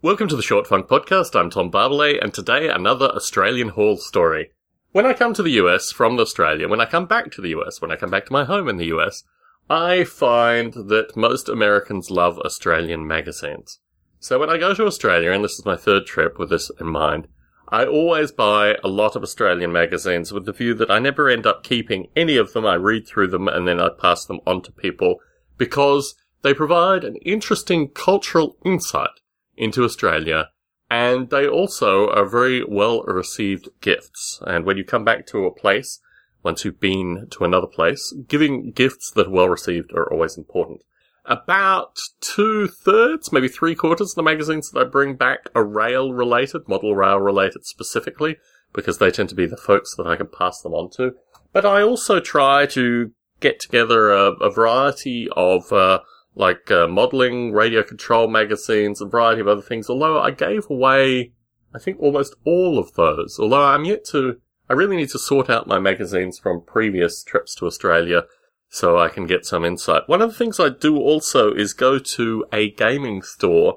Welcome to the Short Funk Podcast. I'm Tom Barbalet, and today another Australian Haul story. When I come to the US from Australia, when I come back to the US, when I come back to my home in the US, I find that most Americans love Australian magazines. So when I go to Australia, and this is my third trip with this in mind, I always buy a lot of Australian magazines with the view that I never end up keeping any of them. I read through them and then I pass them on to people because they provide an interesting cultural insight into Australia, and they also are very well received gifts. And when you come back to a place, once you've been to another place, giving gifts that are well received are always important. About two thirds, maybe three quarters of the magazines that I bring back are rail related, model rail related specifically, because they tend to be the folks that I can pass them on to. But I also try to get together a, a variety of uh, like uh, modeling, radio control magazines, a variety of other things. Although I gave away, I think almost all of those. Although I'm yet to, I really need to sort out my magazines from previous trips to Australia so I can get some insight. One of the things I do also is go to a gaming store,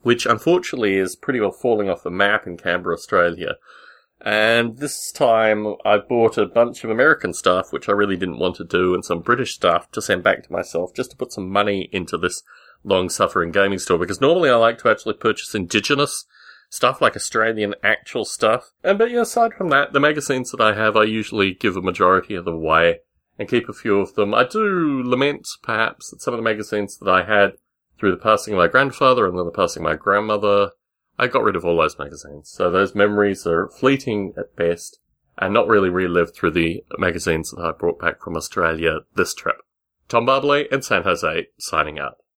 which unfortunately is pretty well falling off the map in Canberra, Australia. And this time I bought a bunch of American stuff, which I really didn't want to do, and some British stuff to send back to myself, just to put some money into this long suffering gaming store, because normally I like to actually purchase indigenous stuff, like Australian actual stuff. And but yeah, aside from that, the magazines that I have, I usually give a majority of them away and keep a few of them. I do lament, perhaps, that some of the magazines that I had through the passing of my grandfather and then the passing of my grandmother I got rid of all those magazines. So those memories are fleeting at best and not really relived through the magazines that I brought back from Australia this trip. Tom Barbalet in San Jose signing out.